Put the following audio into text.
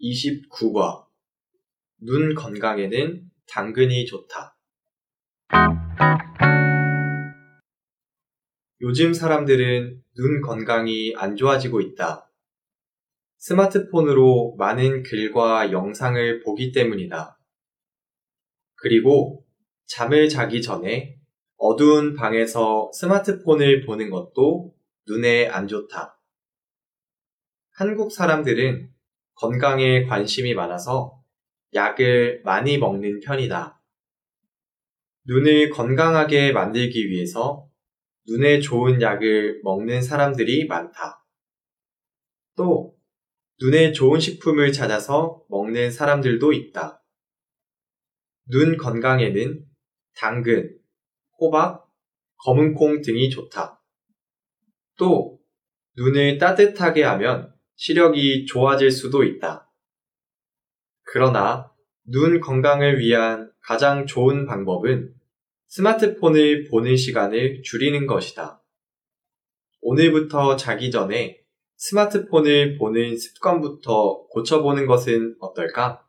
29과 눈 건강에는 당근이 좋다. 요즘 사람들은 눈 건강이 안 좋아지고 있다. 스마트폰으로 많은 글과 영상을 보기 때문이다. 그리고 잠을 자기 전에 어두운 방에서 스마트폰을 보는 것도 눈에 안 좋다. 한국 사람들은 건강에 관심이 많아서 약을 많이 먹는 편이다. 눈을 건강하게 만들기 위해서 눈에 좋은 약을 먹는 사람들이 많다. 또, 눈에 좋은 식품을 찾아서 먹는 사람들도 있다. 눈 건강에는 당근, 호박, 검은콩 등이 좋다. 또, 눈을 따뜻하게 하면 시력이 좋아질 수도 있다. 그러나 눈 건강을 위한 가장 좋은 방법은 스마트폰을 보는 시간을 줄이는 것이다. 오늘부터 자기 전에 스마트폰을 보는 습관부터 고쳐보는 것은 어떨까?